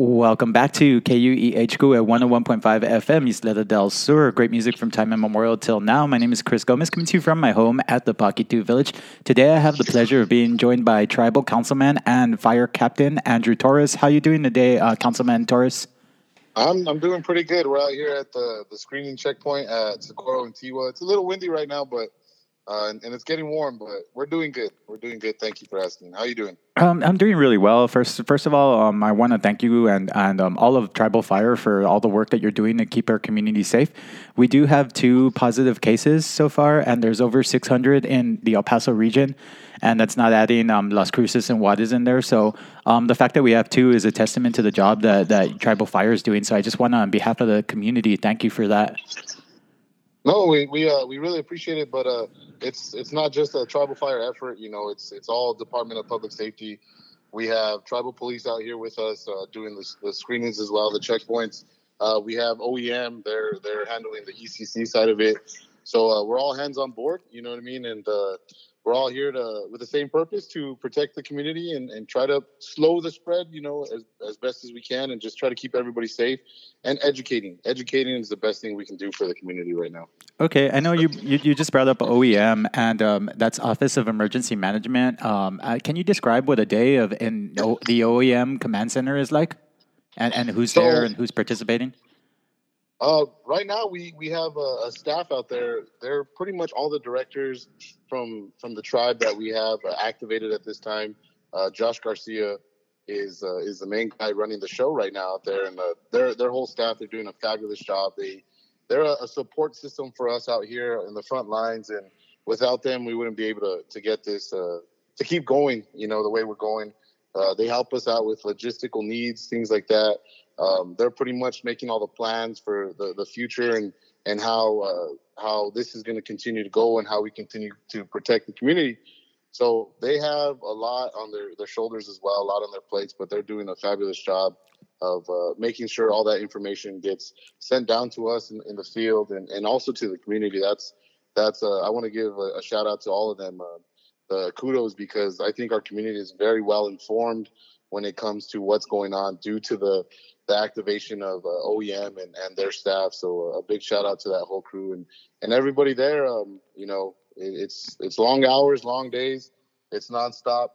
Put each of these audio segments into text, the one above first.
Welcome back to KUEHQ at 101.5 FM, Ysleta del Sur. Great music from time immemorial till now. My name is Chris Gomez, coming to you from my home at the Paquitu Village. Today I have the pleasure of being joined by Tribal Councilman and Fire Captain Andrew Torres. How you doing today, uh, Councilman Torres? I'm I'm doing pretty good. We're out here at the the screening checkpoint at Socorro and Tiwa. It's a little windy right now, but uh, and, and, it's getting warm, but we're doing good. We're doing good. Thank you for asking. How are you doing? Um, I'm doing really well. First, first of all, um, I want to thank you and and um, all of Tribal Fire for all the work that you're doing to keep our community safe. We do have two positive cases so far, and there's over 600 in the El Paso region, and that's not adding um, Las Cruces and Juarez in there. So um, the fact that we have two is a testament to the job that that Tribal Fire is doing. So I just want to, on behalf of the community, thank you for that. No, we we uh, we really appreciate it, but uh, it's it's not just a tribal fire effort. You know, it's it's all Department of Public Safety. We have tribal police out here with us uh, doing the, the, screenings as well, the checkpoints. Uh, we have OEM; they're they're handling the ECC side of it. So uh, we're all hands on board. You know what I mean? And uh, we're all here to with the same purpose to protect the community and, and try to slow the spread you know as, as best as we can and just try to keep everybody safe and educating. Educating is the best thing we can do for the community right now. Okay i know you you, you just brought up oem and um, that's office of emergency management. Um, uh, can you describe what a day of in o- the oem command center is like? And, and who's so, there and who's participating uh, right now, we we have a, a, staff out there. They're pretty much all the directors from from the tribe that we have uh, activated at this time. Uh, Josh Garcia is uh, is the main guy running the show right now out there, and uh, their their whole staff they're doing a fabulous job. They they're a, a, support system for us out here in the front lines, and without them, we wouldn't be able to to get this uh, to keep going. You know the way we're going. they help us out with logistical needs, things like that um, they're pretty much making all the plans for the, the future and and how uh, how this is going to continue to go and how we continue to protect the community. So they have a lot on their, their shoulders as well, a lot on their plates, but they're doing a fabulous job of uh, making sure all that information gets sent down to us in, in, the field and, and also to the community. That's that's uh, I want to give a, a, shout out to all of them. Uh, the kudos because I think our community is very well informed when it comes to what's going on due to the the activation of uh, OEM and, and their staff. So uh, a big shout out to that whole crew and, and everybody there. Um, you know, it, it's it's long hours, long days, it's nonstop,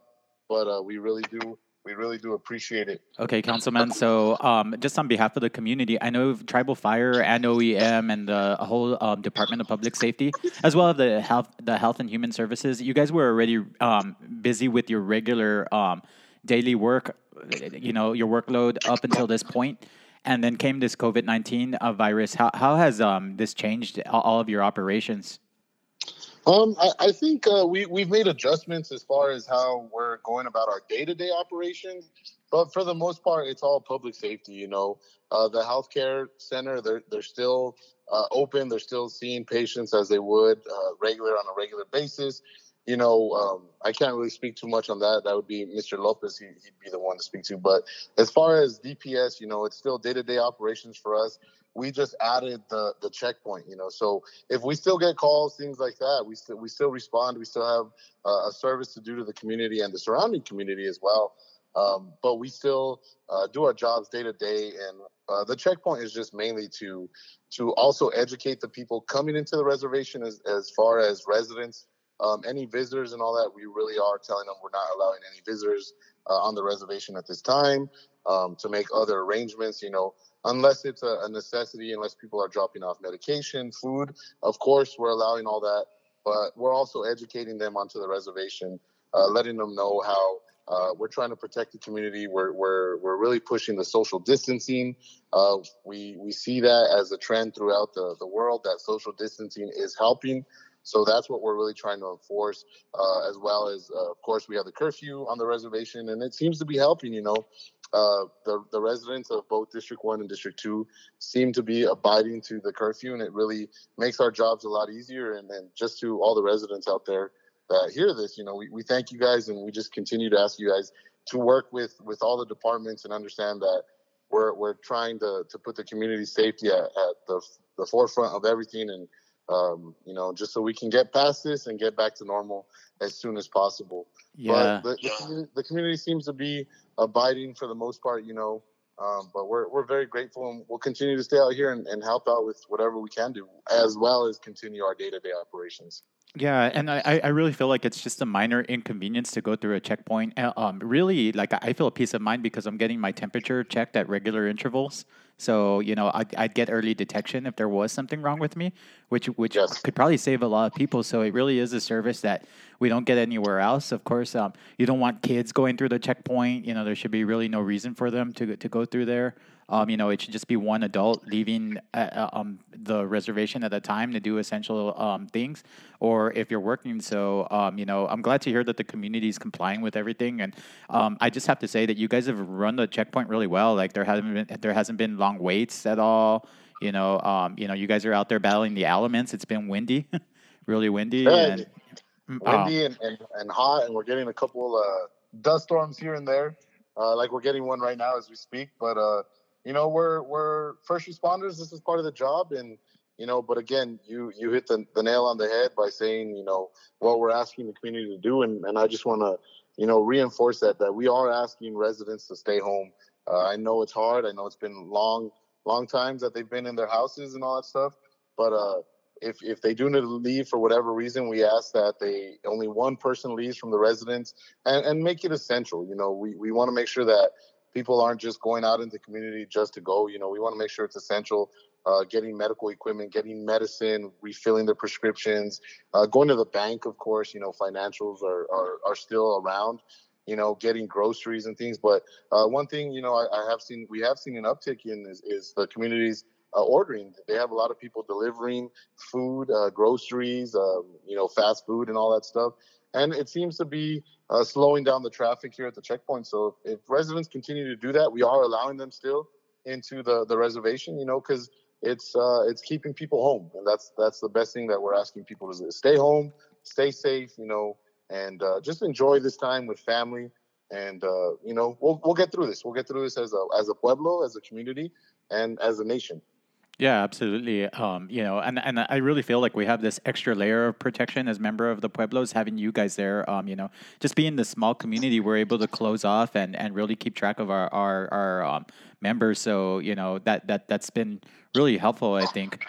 but uh, we really do we really do appreciate it. Okay, Councilman. So, um, just on behalf of the community, I know Tribal Fire and OEM and the whole um, Department of Public Safety, as well as the health, the Health and Human Services. You guys were already um, busy with your regular um, daily work, you know, your workload up until this point, and then came this COVID nineteen uh, virus. How how has um, this changed all of your operations? Um, I, I think uh, we we've made adjustments as far as how we're going about our day to day operations, but for the most part, it's all public safety. You know, uh, the healthcare center they're they're still uh, open. They're still seeing patients as they would uh, regular on a regular basis you know, um, I can't really speak too much on that. That would be Mr. Lopez. He, would be the one to speak to. But as far as DPS, you know, it's still day to day operations for us. We just added the the checkpoint, you know. So if we still get calls, things like that, we still we still respond. We still have uh, a service to do to the community and the surrounding community as well. Um, but we still uh, do our jobs day to day, and uh, the checkpoint is just mainly to to also educate the people coming into the reservation as as far as residents um, any visitors and all that, we really are telling them we're not allowing any visitors uh, on the reservation at this time um, to make other arrangements, you know, unless it's a, a, necessity, unless people are dropping off medication, food. Of course, we're allowing all that, but we're also educating them onto the reservation, uh, letting them know how. Uh, we're trying to protect the community. We're, we're, we're really pushing the social distancing. Uh, we, we see that as a trend throughout the, the world that social distancing is helping so that's what we're really trying to enforce, uh, as well as, uh, of course, we have the curfew on the reservation, and it seems to be helping. You know, uh, the the residents of both District One and District Two seem to be abiding to the curfew, and it really makes our jobs a lot easier. And then just to all the residents out there that hear this, you know, we, we thank you guys, and we just continue to ask you guys to work with with all the departments and understand that we're we're trying to to put the community safety at, at the the forefront of everything and um, you know, just so we can get past this and get back to normal as soon as possible. Yeah. But the, the, the community seems to be abiding for the most part. You know, Um, but we're we're very grateful, and we'll continue to stay out here and, and help out with whatever we can do, as well as continue our day to day operations. Yeah, and I, I really feel like it's just a minor inconvenience to go through a checkpoint. Uh, Um, really, like I feel a peace of mind because I'm getting my temperature checked at regular intervals. So you know, I'd, I'd get early detection if there was something wrong with me, which which Yes. could probably save a lot of people. So it really is a service that we don't get anywhere else. Of course, um, you don't want kids going through the checkpoint. You know, there should be really no reason for them to to go through there. Um, you know, it should just be one adult leaving uh, uh, um, the reservation at a time to do essential um, things, or if you're working. So, um, you know, I'm glad to hear that the community is complying with everything, and um, I just have to say that you guys have run the checkpoint really well. Like there hasn't been there hasn't been long waits at all. You know, um, you know, you guys are out there battling the elements. It's been windy, really windy, and mm, uh, windy and, and, and hot, and we're getting a couple uh, dust storms here and there. Uh, like we're getting one right now as we speak. But uh, you know, we're we're first responders. This is part of the job, and you know. But again, you you hit the, the nail on the head by saying you know what we're asking the community to do, and and I just want to you know reinforce that that we are asking residents to stay home. Uh, I know it's hard. I know it's been long long times that they've been in their houses and all that stuff, but uh if if they do need to leave for whatever reason, we ask that they only one person leaves from the residence and, and make it essential. You know, we, we want to make sure that people aren't just going out into the community just to go. You know, we want to make sure it's essential. Uh, getting medical equipment, getting medicine, refilling their prescriptions, uh, going to the bank, of course. You know, financials are are, are still around. You know, getting groceries and things. But uh, one thing, you know, I, I have seen we have seen an uptick in is, is the communities uh, ordering. They have a lot of people delivering food, uh, groceries, um, you know, fast food and all that stuff. And it seems to be uh, slowing down the traffic here at the checkpoint. So if, if residents continue to do that, we are allowing them still into the, the reservation, you know, because it's uh, it's keeping people home, and that's that's the best thing that we're asking people to do. Stay home, stay safe, you know, and uh, just enjoy this time with family. And uh, you know, we'll we'll get through this. We'll get through this as a as a pueblo, as a community, and as a nation. Yeah, absolutely. Um, you know, and, and I really feel like we have this extra layer of protection as member of the Pueblos, having you guys there. Um, you know, just being the small community, we're able to close off and, and really keep track of our our, our um, members. So you know that that that's been really helpful. I think.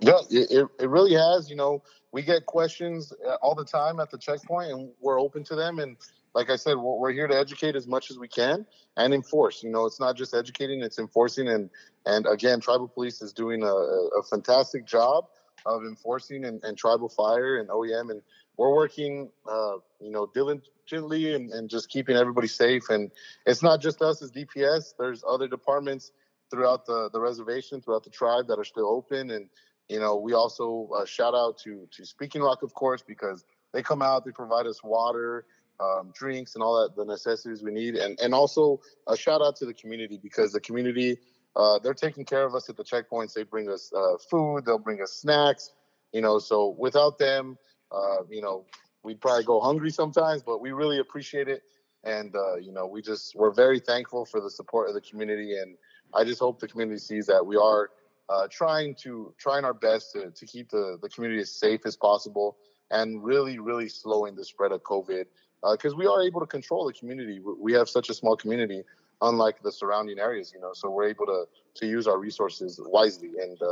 Yeah, it, it, really has. You know, we get questions uh, all the time at the checkpoint, and we're open to them. And like I said, we're, we're here to educate as much as we can and enforce. You know, it's not just educating; it's enforcing. And and again, tribal police is doing a, a fantastic job of enforcing and, and tribal fire and OEM, and we're working, uh, you know, diligently and, and just keeping everybody safe. And it's not just us as DPS. There's other departments throughout the, the reservation, throughout the tribe that are still open. And, you know, we also uh, shout out to, to Speaking Rock, of course, because they come out, they provide us water, um, drinks, and all that, the necessities we need. And, and also a shout out to the community because the community, uh, they're taking care of us at the checkpoints. They bring us uh, food, they'll bring us snacks, you know, so without them, uh, you know, we'd probably go hungry sometimes, but we really appreciate it. And, uh, you know, we just, we're very thankful for the support of the community. And I just hope the community sees that we are uh, trying to, trying our best to, to keep the, the community as safe as possible and really, really slowing the spread of COVID. Because we are able to control the community. We have such a small community, unlike the surrounding areas, you know, so we're able to, to use our resources wisely. And uh,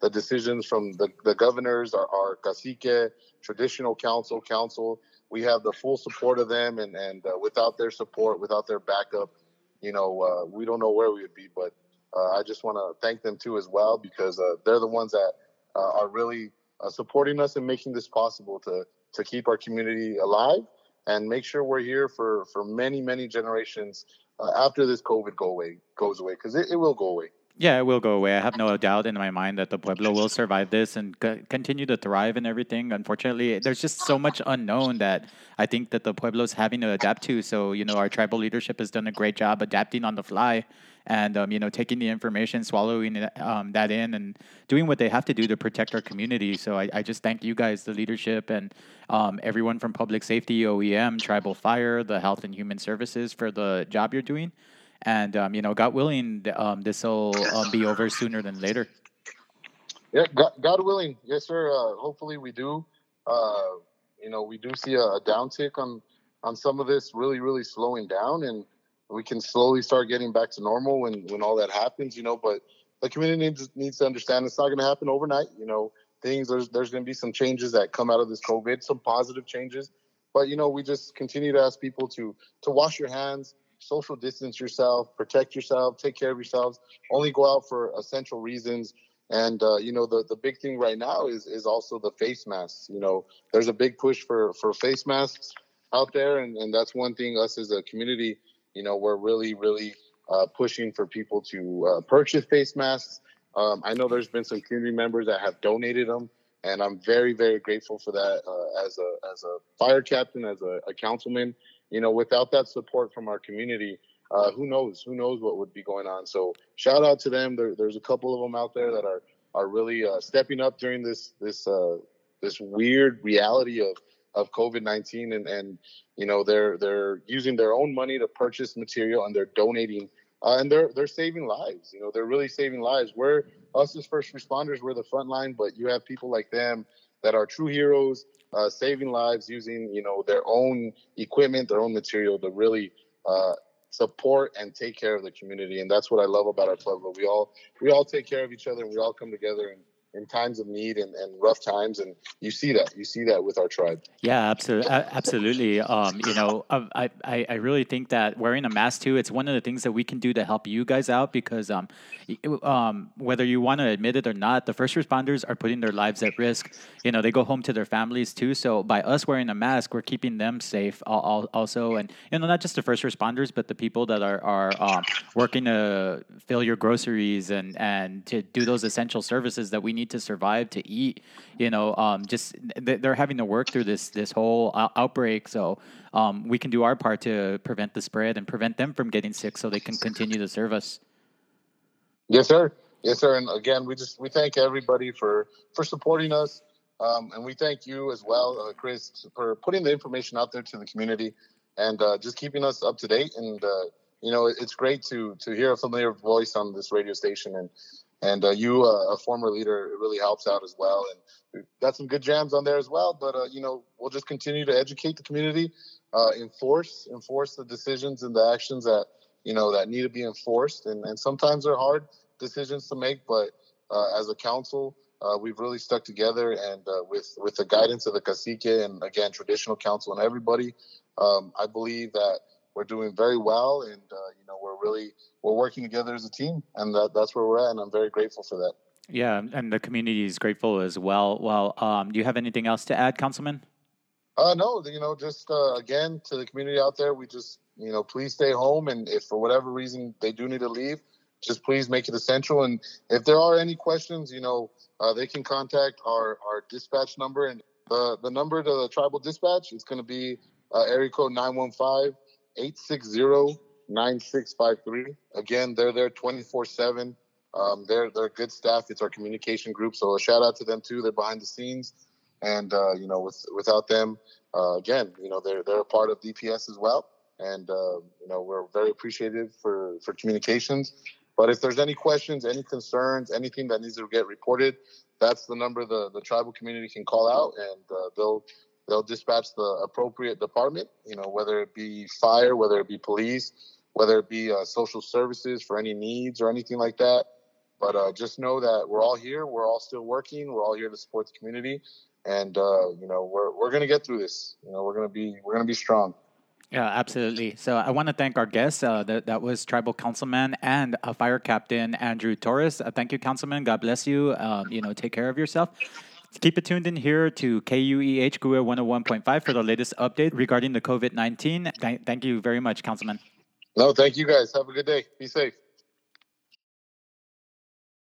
the decisions from the, the governors, our, our cacique, traditional council, council, we have the full support of them. And, and uh, without their support, without their backup, you know, uh, we don't know where we would be. But uh, I just want to thank them too as well, because uh, they're the ones that uh, are really uh, supporting us and making this possible to, to keep our community alive and make sure we're here for, for many, many generations uh, after this COVID go away goes away because it, it will go away. Yeah, it will go away. I have no doubt in my mind that the Pueblo will survive this and c- continue to thrive and everything. Unfortunately, there's just so much unknown that I think that the Pueblo is having to adapt to. So, you know, our tribal leadership has done a great job adapting on the fly and, um, you know, taking the information, swallowing um, that in, and doing what they have to do to protect our community. So I, I just thank you guys, the leadership, and um, everyone from public safety, OEM, tribal fire, the health and human services for the job you're doing and um, you know, God willing, um, this will um, be over sooner than later. Yeah, God, God willing, yes, sir. Uh, hopefully, we do. Uh, you know, we do see a, a downtick on on some of this, really, really slowing down, and we can slowly start getting back to normal when when all that happens. You know, but the community needs needs to understand it's not going to happen overnight. You know, things there's there's going to be some changes that come out of this COVID, some positive changes. But you know, we just continue to ask people to to wash your hands, social distance yourself, protect yourself, take care of yourselves. Only go out for essential reasons. And uh, you know, the the big thing right now is is also the face masks. You know, there's a big push for for face masks out there, and and that's one thing us as a community. You know, we're really really uh, pushing for people to uh, purchase face masks. Um, I know there's been some community members that have donated them, and I'm very very grateful for that uh, as a as a fire captain, as a, a councilman. You know, without that support from our community, uh, who knows? Who knows what would be going on? So shout out to them. There, there's a couple of them out there that are are really uh, stepping up during this this uh, this weird reality of of COVID nineteen, and and you know they're they're using their own money to purchase material and they're donating. Uh, and they're they're saving lives. You know, they're really saving lives. We're us as first responders, we're the front line, but you have people like them that are true heroes, uh, saving lives using you know their own equipment, their own material to really uh, support and take care of the community. And that's what I love about our club. But we all we all take care of each other and we all come together and in times of need and, and rough times and you see that you see that with our tribe. Yeah absolutely absolutely. Um, you know I, I, I really think that wearing a mask too it's one of the things that we can do to help you guys out because um, um, whether you want to admit it or not the first responders are putting their lives at risk. You know they go home to their families too. So by us wearing a mask we're keeping them safe also. And you know not just the first responders but the people that are, are um, working to fill your groceries and and to do those essential services that we need need to survive to eat. You know, um, just they're having to work through this this whole outbreak. So um, we can do our part to prevent the spread and prevent them from getting sick, so they can continue to serve us. Yes, sir. Yes, sir. And again, we just we thank everybody for for supporting us, um, and we thank you as well, uh, Chris, for putting the information out there to the community and uh, just keeping us up to date. And uh, you know, it's great to to hear a familiar voice on this radio station and and uh, you, uh, a former leader, it really helps out as well. And we've got some good jams on there as well. But uh, you know, we'll just continue to educate the community, uh, enforce enforce the decisions and the actions that you know that need to be enforced. And and sometimes they're hard decisions to make, but uh, as a council. Uh, we've really stuck together, and with with the guidance of the cacique and again traditional council and everybody, um, I believe that we're doing very well, and you know really we're working together as a team, and that, that's where we're at, and I'm very grateful for that. Yeah, and the community is grateful as well. Well, um, do you have anything else to add, Councilman? Uh, no, you know, just uh, again to the community out there, we just you know please stay home, and if for whatever reason they do need to leave, just please make it essential. And if there are any questions, you know, uh, they can contact our our dispatch number, and the the number to the tribal dispatch is going to be uh, area code nine one five 860 9653. Again, they're there 24 7. Um, they're they're good staff. It's our communication group, so a shout out to them too. They're behind the scenes, and uh, you know, with without them, uh, again, you know, they're they're a part of DPS as well, and uh, you know, we're very appreciative for for communications. But if there's any questions, any concerns, anything that needs to get reported, that's the number the the tribal community can call out, and uh, they'll they'll dispatch the appropriate department, you know, whether it be fire, whether it be police, whether it be uh, social services for any needs or anything like that. But uh, just know that we're all here. We're all still working. We're all here to support the community, and uh, you know we're we're gonna get through this. You know we're gonna be we're gonna be strong. Yeah, absolutely. So I want to thank our guests. Uh, that, that was Tribal Councilman and uh, Fire Captain Andrew Torres. Uh, thank you, Councilman. God bless you. Um, you know, take care of yourself. Keep it tuned in here to KUEH GUA 101.5 for the latest update regarding the COVID 19. Th- thank you very much, Councilman. No, thank you guys. Have a good day. Be safe.